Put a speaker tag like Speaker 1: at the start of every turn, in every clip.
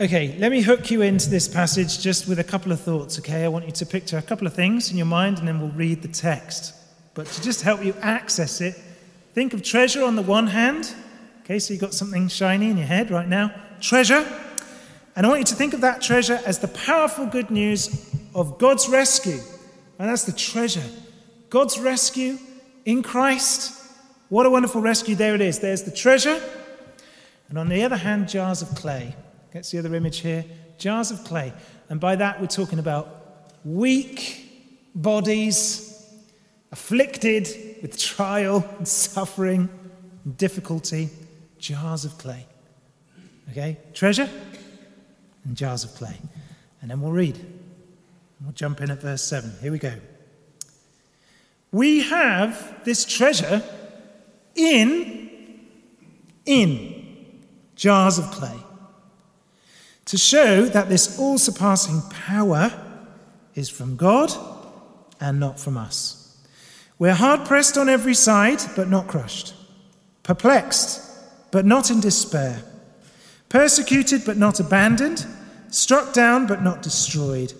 Speaker 1: Okay, let me hook you into this passage just with a couple of thoughts, okay? I want you to picture a couple of things in your mind and then we'll read the text. But to just help you access it, think of treasure on the one hand. Okay, so you've got something shiny in your head right now. Treasure. And I want you to think of that treasure as the powerful good news of God's rescue. And that's the treasure. God's rescue in Christ. What a wonderful rescue. There it is. There's the treasure. And on the other hand, jars of clay. Gets the other image here. Jars of clay. And by that, we're talking about weak bodies, afflicted with trial and suffering and difficulty. Jars of clay. Okay? Treasure and jars of clay. And then we'll read. We'll jump in at verse 7. Here we go. We have this treasure in in jars of clay to show that this all-surpassing power is from God and not from us. We're hard pressed on every side but not crushed, perplexed but not in despair, persecuted but not abandoned, struck down but not destroyed.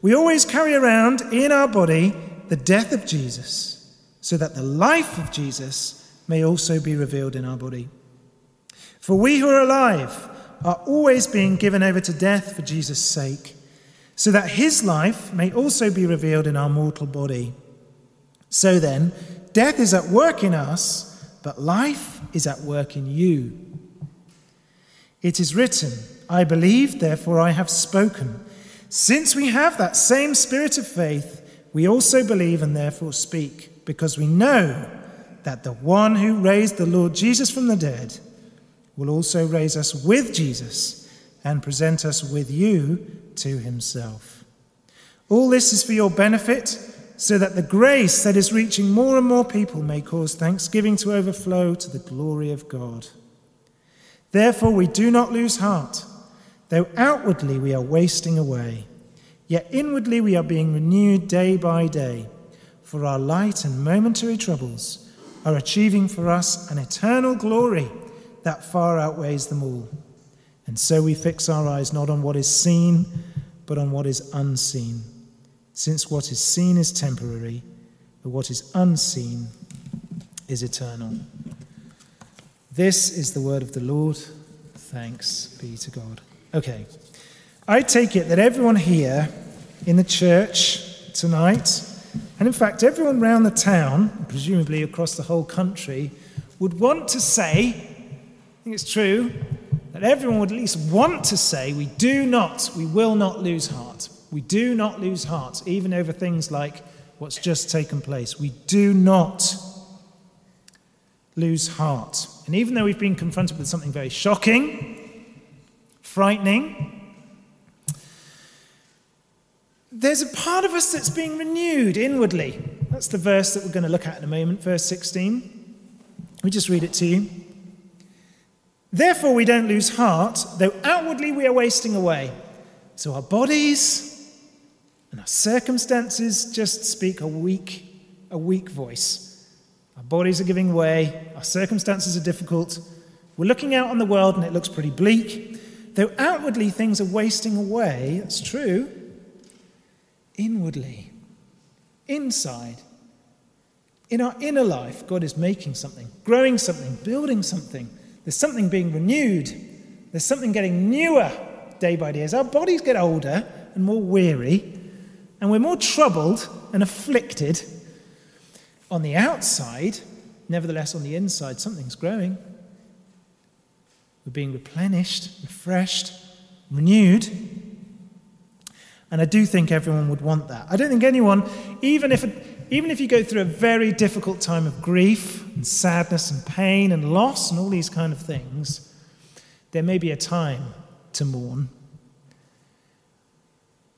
Speaker 1: We always carry around in our body the death of Jesus, so that the life of Jesus may also be revealed in our body. For we who are alive are always being given over to death for Jesus' sake, so that his life may also be revealed in our mortal body. So then, death is at work in us, but life is at work in you. It is written, I believe, therefore I have spoken. Since we have that same spirit of faith, we also believe and therefore speak, because we know that the one who raised the Lord Jesus from the dead will also raise us with Jesus and present us with you to himself. All this is for your benefit, so that the grace that is reaching more and more people may cause thanksgiving to overflow to the glory of God. Therefore, we do not lose heart. Though outwardly we are wasting away, yet inwardly we are being renewed day by day, for our light and momentary troubles are achieving for us an eternal glory that far outweighs them all. And so we fix our eyes not on what is seen, but on what is unseen, since what is seen is temporary, but what is unseen is eternal. This is the word of the Lord. Thanks be to God. Okay. I take it that everyone here in the church tonight, and in fact, everyone around the town, presumably across the whole country, would want to say, think it's true, that everyone would at least want to say, we do not, we will not lose heart. We do not lose heart, even over things like what's just taken place. We do not lose heart. And even though we've been confronted with something very shocking, frightening. There's a part of us that's being renewed inwardly. That's the verse that we're going to look at in a moment, verse 16. We just read it to you. Therefore, we don't lose heart, though outwardly we are wasting away. So our bodies and our circumstances just speak a weak, a weak voice. Our bodies are giving way, our circumstances are difficult. We're looking out on the world and it looks pretty bleak. Though outwardly things are wasting away, that's true, inwardly, inside, in our inner life, God is making something, growing something, building something. There's something being renewed. There's something getting newer day by day. As our bodies get older and more weary, and we're more troubled and afflicted on the outside, nevertheless, on the inside, something's growing. We're being replenished, refreshed, renewed. And I do think everyone would want that. I don't think anyone, even if, even if you go through a very difficult time of grief and sadness and pain and loss and all these kind of things, there may be a time to mourn.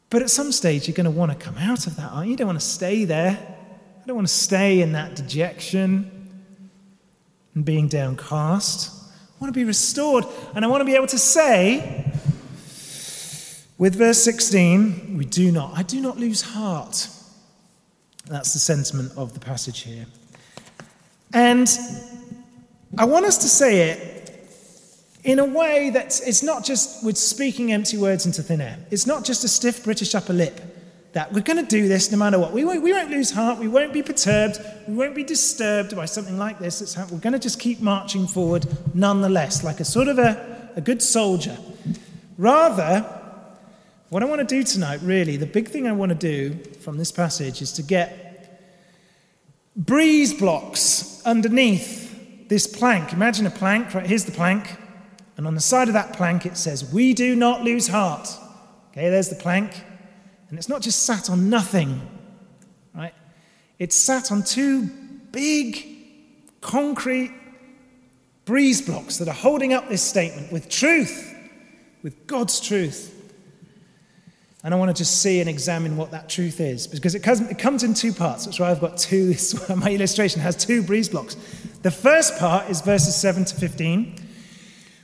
Speaker 1: But at some stage, you're going to want to come out of that, aren't you? You don't want to stay there. I don't want to stay in that dejection and being downcast. I want to be restored. And I want to be able to say, with verse 16, we do not, I do not lose heart. That's the sentiment of the passage here. And I want us to say it in a way that it's not just with speaking empty words into thin air. It's not just a stiff British upper lip that we're going to do this no matter what. We won't, we won't lose heart. We won't be perturbed. We won't be disturbed by something like this. How, we're going to just keep marching forward nonetheless, like a sort of a, a good soldier. Rather, what I want to do tonight, really, the big thing I want to do from this passage is to get breeze blocks underneath this plank. Imagine a plank, right? Here's the plank. And on the side of that plank, it says, We do not lose heart. Okay, there's the plank. And it's not just sat on nothing, right? It's sat on two big concrete breeze blocks that are holding up this statement with truth, with God's truth. And I want to just see and examine what that truth is because it comes, it comes in two parts. That's why I've got two, my illustration has two breeze blocks. The first part is verses 7 to 15.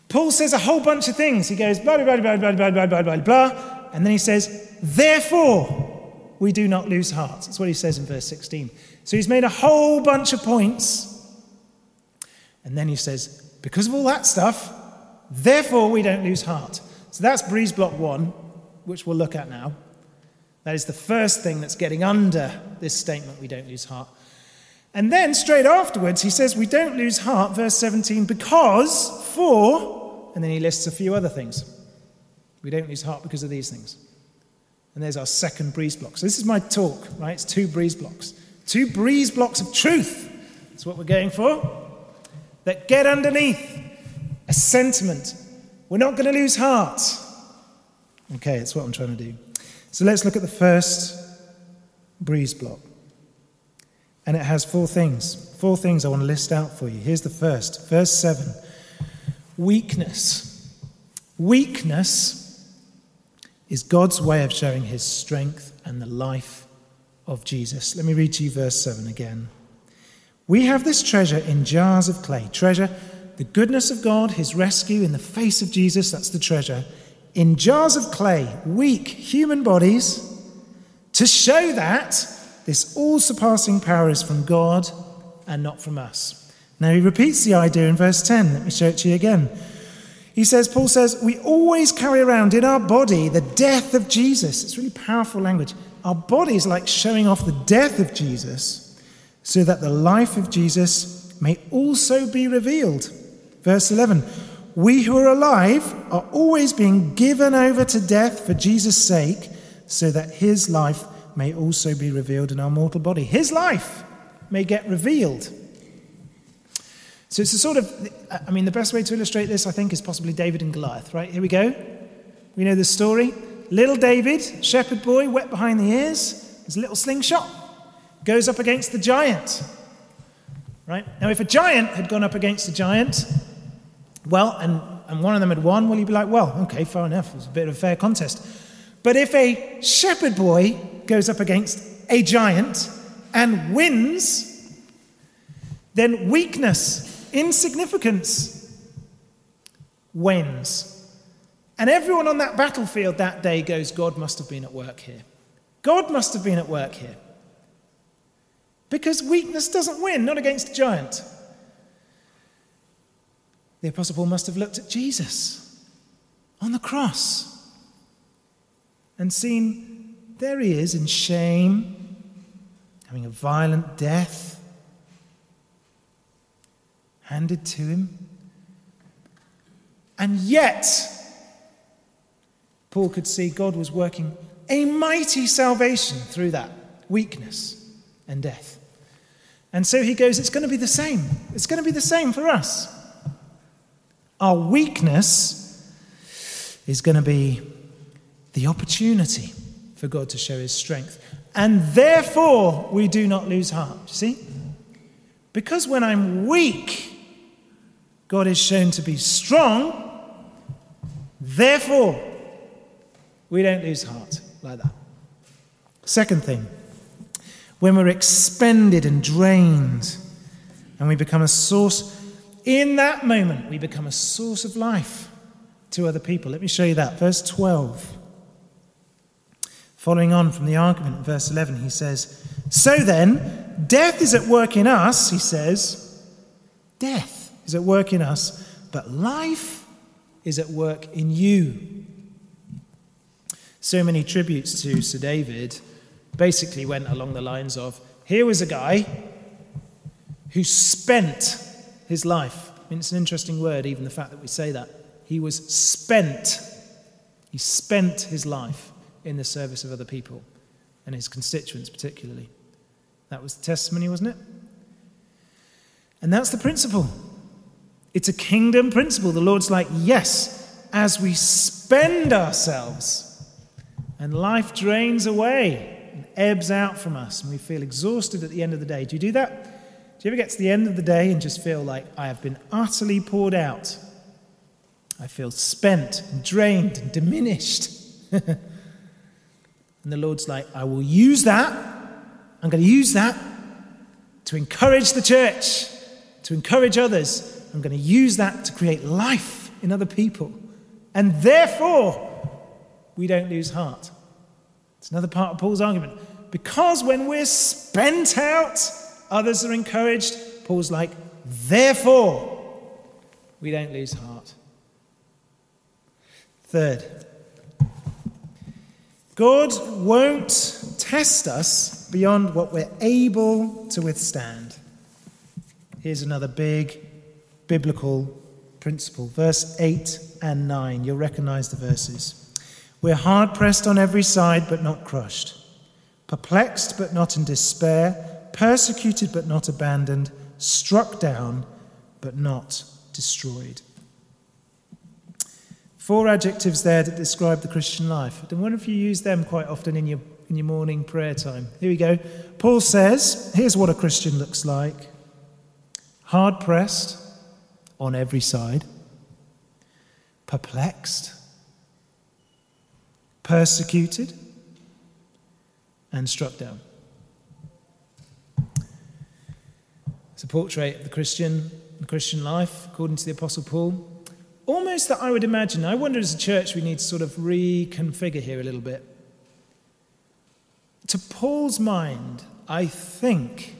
Speaker 1: Paul says a whole bunch of things. He goes blah, blah, blah, blah, blah, blah, blah, blah, blah, and then he says, therefore, we do not lose heart. That's what he says in verse 16. So he's made a whole bunch of points, and then he says, because of all that stuff, therefore we don't lose heart. So that's breeze block one, which we'll look at now. That is the first thing that's getting under this statement, we don't lose heart. And then straight afterwards, he says, We don't lose heart, verse 17, because, for, and then he lists a few other things. We don't lose heart because of these things. And there's our second breeze block. So this is my talk, right? It's two breeze blocks. Two breeze blocks of truth. That's what we're going for. That get underneath a sentiment. We're not going to lose heart. Okay, it's what I'm trying to do. So let's look at the first breeze block. And it has four things. Four things I want to list out for you. Here's the first. Verse 7 Weakness. Weakness is God's way of showing his strength and the life of Jesus. Let me read to you verse 7 again. We have this treasure in jars of clay. Treasure, the goodness of God, his rescue in the face of Jesus, that's the treasure. In jars of clay, weak human bodies, to show that this all surpassing power is from God and not from us. Now he repeats the idea in verse 10. Let me show it to you again. He says, Paul says, we always carry around in our body the death of Jesus. It's really powerful language. Our body is like showing off the death of Jesus so that the life of Jesus may also be revealed. Verse 11 We who are alive are always being given over to death for Jesus' sake so that his life may also be revealed in our mortal body. His life may get revealed. So it's a sort of, I mean, the best way to illustrate this, I think, is possibly David and Goliath, right? Here we go. We know the story. Little David, shepherd boy, wet behind the ears, his little slingshot, goes up against the giant. Right? Now, if a giant had gone up against a giant, well, and, and one of them had won, well, you'd be like, well, okay, fair enough. It was a bit of a fair contest. But if a shepherd boy goes up against a giant and wins, then weakness, insignificance wins. And everyone on that battlefield that day goes, God must have been at work here. God must have been at work here. Because weakness doesn't win, not against a giant. The Apostle Paul must have looked at Jesus on the cross and seen there he is in shame, having a violent death handed to him. And yet, Paul could see God was working a mighty salvation through that weakness and death. And so he goes, It's going to be the same. It's going to be the same for us. Our weakness is going to be the opportunity for God to show his strength. And therefore, we do not lose heart. You see? Because when I'm weak, God is shown to be strong. Therefore, we don't lose heart like that. Second thing, when we're expended and drained, and we become a source, in that moment, we become a source of life to other people. Let me show you that. Verse 12. Following on from the argument in verse 11, he says, So then, death is at work in us, he says. Death is at work in us, but life is at work in you. So many tributes to Sir David basically went along the lines of here was a guy who spent his life. I mean, it's an interesting word, even the fact that we say that. He was spent. He spent his life in the service of other people and his constituents, particularly. That was the testimony, wasn't it? And that's the principle. It's a kingdom principle. The Lord's like, yes, as we spend ourselves and life drains away and ebbs out from us and we feel exhausted at the end of the day. Do you do that? Do you ever get to the end of the day and just feel like I have been utterly poured out? I feel spent and drained and diminished. and the Lord's like, I will use that. I'm going to use that to encourage the church, to encourage others. I'm going to use that to create life in other people. And therefore, we don't lose heart. It's another part of Paul's argument. Because when we're spent out, others are encouraged. Paul's like, therefore, we don't lose heart. Third, God won't test us beyond what we're able to withstand. Here's another big biblical principle. Verse 8 and 9. You'll recognize the verses. We're hard pressed on every side, but not crushed, perplexed, but not in despair, persecuted, but not abandoned, struck down, but not destroyed. Four adjectives there that describe the Christian life. I wonder if you use them quite often in your, in your morning prayer time. Here we go. Paul says, here's what a Christian looks like hard pressed on every side, perplexed, persecuted, and struck down. A portrait of the Christian, the Christian life, according to the Apostle Paul. Almost that I would imagine. I wonder as a church we need to sort of reconfigure here a little bit. To Paul's mind, I think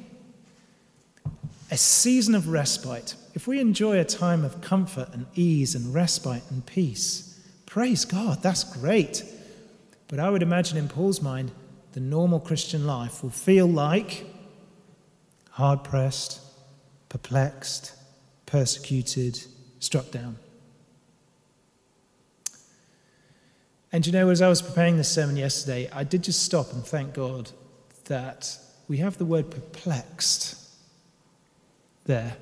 Speaker 1: a season of respite, if we enjoy a time of comfort and ease and respite and peace, praise God, that's great. But I would imagine in Paul's mind, the normal Christian life will feel like hard pressed, perplexed, persecuted, struck down. And you know, as I was preparing this sermon yesterday, I did just stop and thank God that we have the word perplexed there.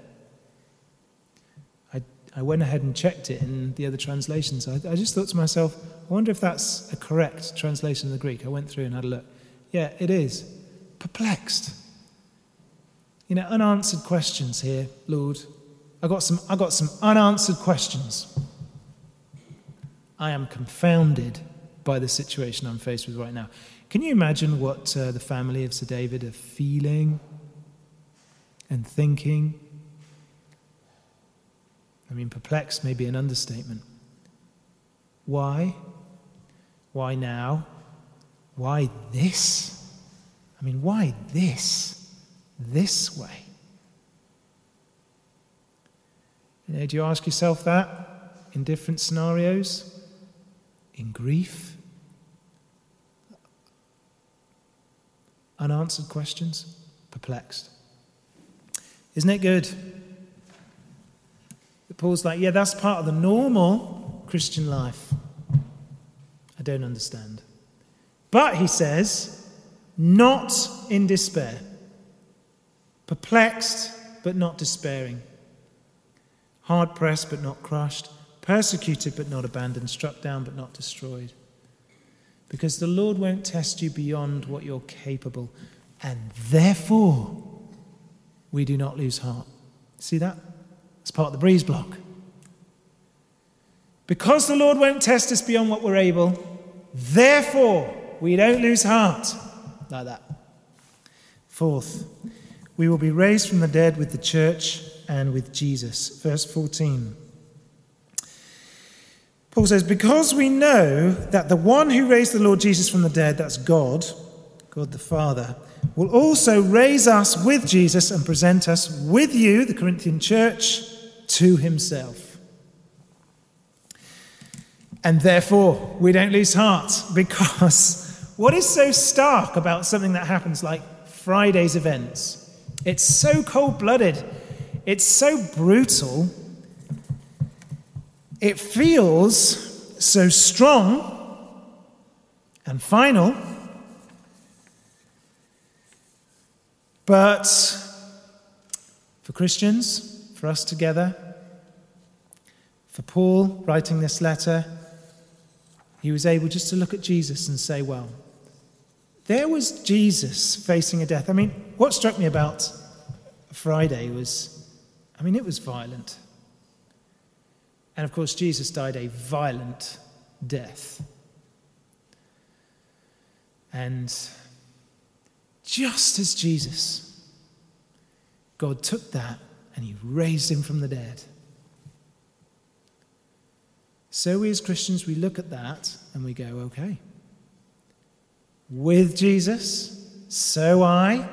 Speaker 1: I I went ahead and checked it in the other translations. I, I just thought to myself, I wonder if that's a correct translation of the Greek. I went through and had a look. Yeah, it is. Perplexed. You know, unanswered questions here, Lord. I got some, I got some unanswered questions. I am confounded by the situation I'm faced with right now. Can you imagine what uh, the family of Sir David are feeling and thinking I mean, perplexed may be an understatement. Why? Why now? Why this? I mean, why this? This way? You know, do you ask yourself that in different scenarios? In grief? Unanswered questions? Perplexed. Isn't it good? Paul's like, yeah, that's part of the normal Christian life. I don't understand. But, he says, not in despair. Perplexed, but not despairing. Hard pressed, but not crushed. Persecuted, but not abandoned. Struck down, but not destroyed. Because the Lord won't test you beyond what you're capable. And therefore, we do not lose heart. See that? It's part of the breeze block. Because the Lord won't test us beyond what we're able, therefore we don't lose heart. Like that. Fourth, we will be raised from the dead with the church and with Jesus. Verse 14. Paul says, Because we know that the one who raised the Lord Jesus from the dead, that's God, God the Father, will also raise us with Jesus and present us with you, the Corinthian church, to himself. And therefore, we don't lose heart because what is so stark about something that happens like Friday's events? It's so cold blooded, it's so brutal, it feels so strong and final. But for Christians, for us together, for Paul writing this letter, he was able just to look at Jesus and say, well, there was Jesus facing a death. I mean, what struck me about Friday was, I mean, it was violent. And of course, Jesus died a violent death. And just as Jesus, God took that and he raised him from the dead. So, we as Christians, we look at that and we go, okay, with Jesus, so I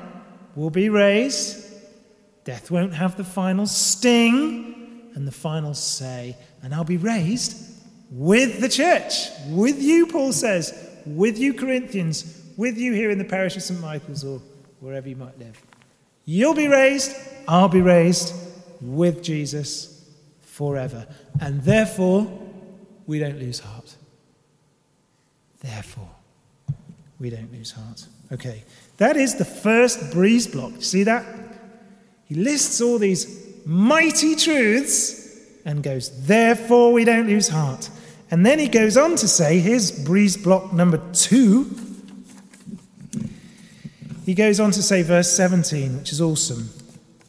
Speaker 1: will be raised. Death won't have the final sting and the final say, and I'll be raised with the church, with you, Paul says, with you, Corinthians, with you here in the parish of St. Michael's or wherever you might live. You'll be raised, I'll be raised with Jesus forever. And therefore, we don't lose heart. Therefore, we don't lose heart. Okay, that is the first breeze block. See that? He lists all these mighty truths and goes, Therefore, we don't lose heart. And then he goes on to say, here's breeze block number two. He goes on to say, verse 17, which is awesome.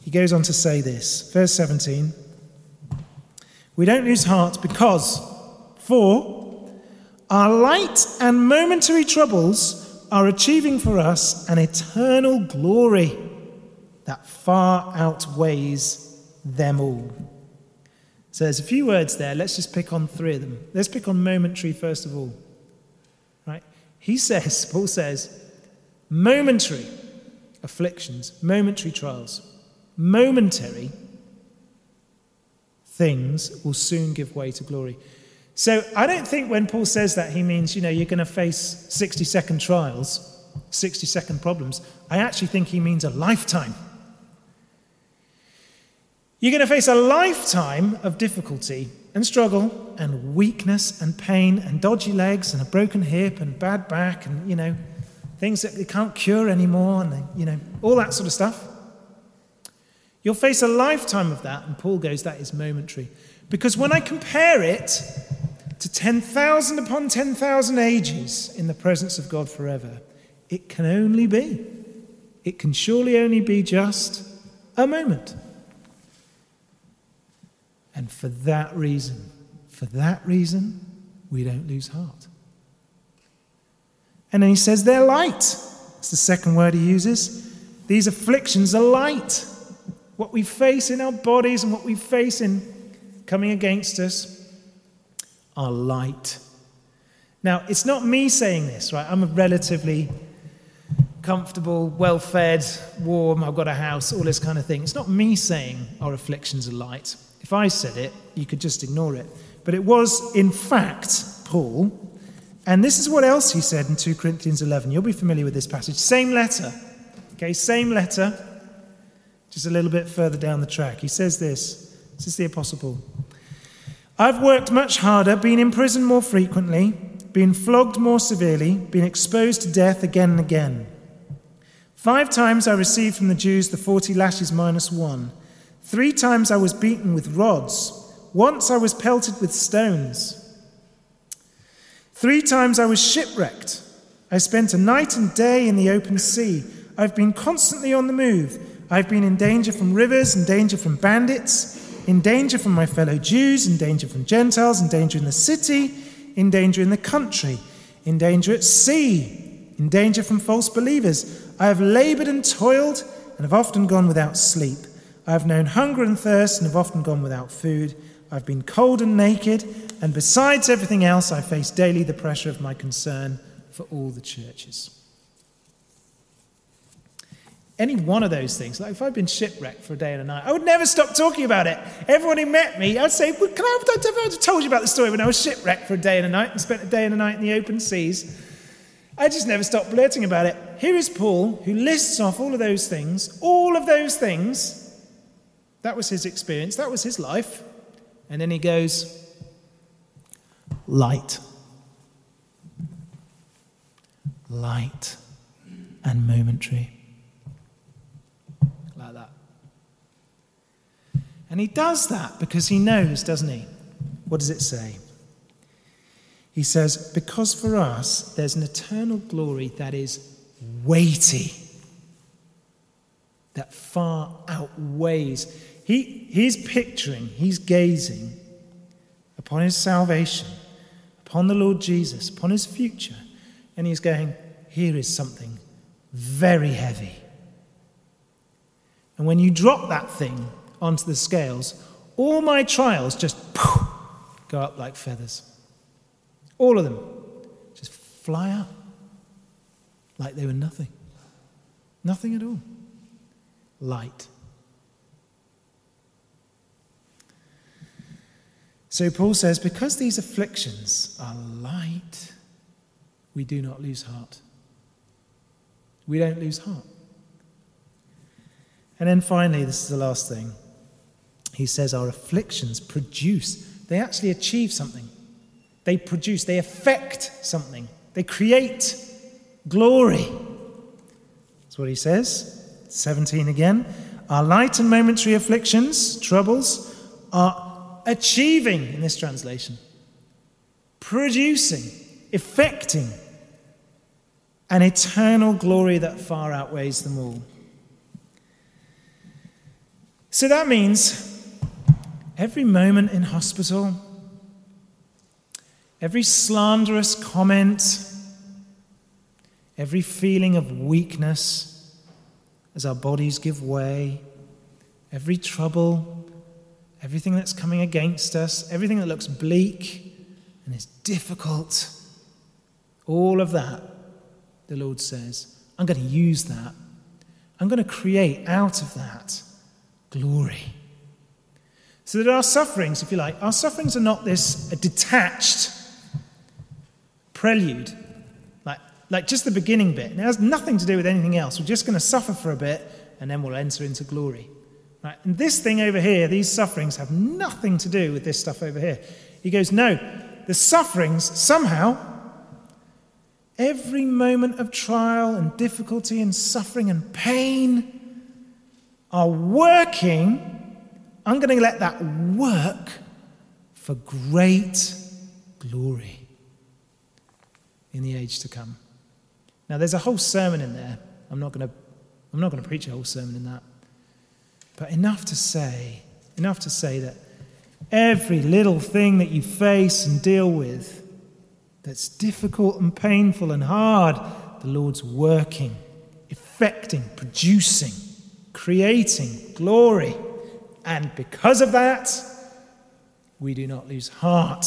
Speaker 1: He goes on to say this, verse 17 We don't lose heart because for our light and momentary troubles are achieving for us an eternal glory that far outweighs them all. So there's a few words there. Let's just pick on three of them. Let's pick on momentary first of all. Right? He says, Paul says, momentary afflictions, momentary trials, momentary things will soon give way to glory. So I don't think when Paul says that, he means, you know, you're going to face 60 second trials, 60 second problems. I actually think he means a lifetime. You're going to face a lifetime of difficulty and struggle and weakness and pain and dodgy legs and a broken hip and bad back and, you know, things that you can't cure anymore and, you know, all that sort of stuff. You'll face a lifetime of that, and Paul goes, that is momentary. Because when I compare it to 10,000 upon 10,000 ages in the presence of God forever, it can only be, it can surely only be just a moment. And for that reason, for that reason, we don't lose heart. And then he says they're light. It's the second word he uses. These afflictions are light. What we face in our bodies and what we face in coming against us are light. Now, it's not me saying this, right? I'm a relatively comfortable, well fed, warm, I've got a house, all this kind of thing. It's not me saying our afflictions are light. If I said it, you could just ignore it. But it was, in fact, Paul. And this is what else he said in 2 Corinthians 11. You'll be familiar with this passage. Same letter. Okay, same letter, just a little bit further down the track. He says this. This is the Apostle Paul. I've worked much harder, been in prison more frequently, been flogged more severely, been exposed to death again and again. Five times I received from the Jews the 40 lashes minus one. Three times I was beaten with rods. Once I was pelted with stones. Three times I was shipwrecked. I spent a night and day in the open sea. I've been constantly on the move. I've been in danger from rivers, in danger from bandits in danger from my fellow Jews, in danger from Gentiles, in danger in the city, in danger in the country, in danger at sea, in danger from false believers. I have labored and toiled and have often gone without sleep. I have known hunger and thirst and have often gone without food. I've been cold and naked, and besides everything else, I face daily the pressure of my concern for all the churches. Any one of those things, like if I'd been shipwrecked for a day and a night, I would never stop talking about it. Everyone who met me, I'd say, well, can I have, have told you about the story when I was shipwrecked for a day and a night and spent a day and a night in the open seas. I just never stopped blurting about it. Here is Paul, who lists off all of those things, all of those things. That was his experience, that was his life. And then he goes, light. Light and momentary. And he does that because he knows, doesn't he? What does it say? He says, Because for us there's an eternal glory that is weighty, that far outweighs. He, he's picturing, he's gazing upon his salvation, upon the Lord Jesus, upon his future, and he's going, Here is something very heavy. And when you drop that thing, onto the scales, all my trials just poof, go up like feathers. All of them just fly up like they were nothing. Nothing at all. Light. So Paul says, because these afflictions are light, we do not lose heart. We don't lose heart. And then finally, this is the last thing he says our afflictions produce, they actually achieve something. They produce, they affect something, they create glory. That's what he says. 17 again. Our light and momentary afflictions, troubles, are achieving, in this translation, producing, effecting an eternal glory that far outweighs them all. So that means every moment in hospital, every slanderous comment, every feeling of weakness as our bodies give way, every trouble, everything that's coming against us, everything that looks bleak and is difficult, all of that, the Lord says, I'm going to use that. I'm going to create out of that glory. So that our sufferings, if you like, our sufferings are not this detached prelude, like, like just the beginning bit. It has nothing to do with anything else. We're just going to suffer for a bit and then we'll enter into glory. Right? And this thing over here, these sufferings, have nothing to do with this stuff over here. He goes, No, the sufferings somehow, every moment of trial and difficulty and suffering and pain are working I'm going to let that work for great glory in the age to come. Now, there's a whole sermon in there. I'm not going to, I'm not going to preach a whole sermon in that. But enough to say, enough to say that every little thing that you face and deal with that's difficult and painful and hard, the Lord's working, effecting, producing, creating glory. And because of that, we do not lose heart.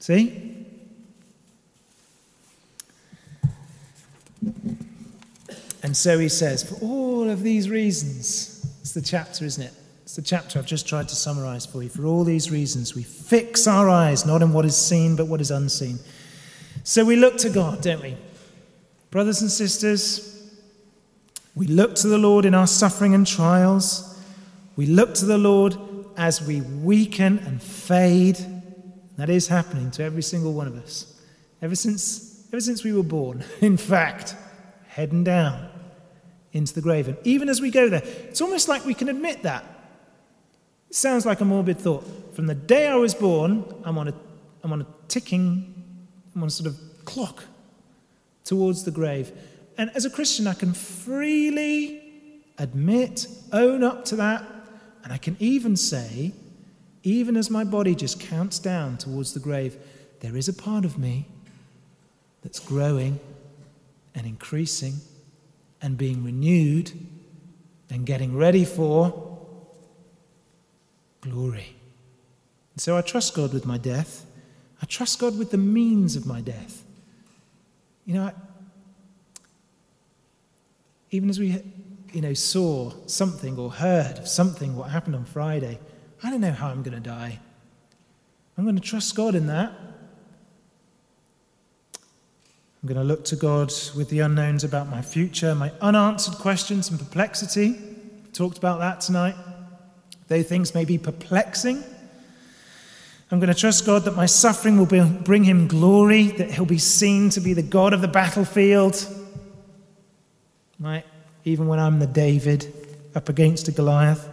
Speaker 1: See? And so he says, for all of these reasons, it's the chapter, isn't it? It's the chapter I've just tried to summarize for you. For all these reasons, we fix our eyes not on what is seen, but what is unseen. So we look to God, don't we? Brothers and sisters, we look to the Lord in our suffering and trials. We look to the Lord as we weaken and fade. That is happening to every single one of us. Ever since, ever since we were born, in fact, heading down into the grave. And even as we go there, it's almost like we can admit that. It sounds like a morbid thought. From the day I was born, I'm on a, I'm on a ticking, I'm on a sort of clock towards the grave. And as a Christian, I can freely admit, own up to that, and I can even say, even as my body just counts down towards the grave, there is a part of me that's growing and increasing and being renewed and getting ready for glory. And so I trust God with my death. I trust God with the means of my death. You know, even as we you know, saw something or heard of something, what happened on Friday, I don't know how I'm going to die. I'm going to trust God in that. I'm going to look to God with the unknowns about my future, my unanswered questions and perplexity. We talked about that tonight. Though things may be perplexing, I'm going to trust God that my suffering will bring him glory, that he'll be seen to be the God of the battlefield. Right? Even when I'm the David up against a Goliath.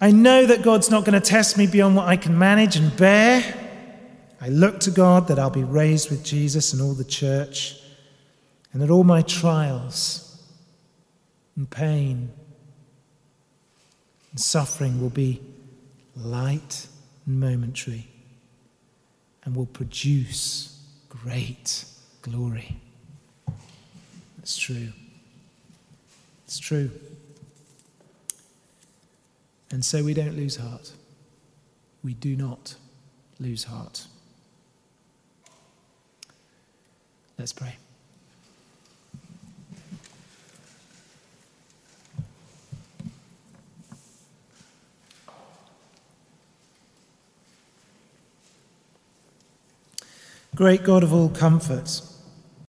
Speaker 1: I know that God's not going to test me beyond what I can manage and bear. I look to God that I'll be raised with Jesus and all the church, and that all my trials and pain and suffering will be light and momentary and will produce great glory. It's true. It's true. And so we don't lose heart. We do not lose heart. Let's pray. Great God of all comfort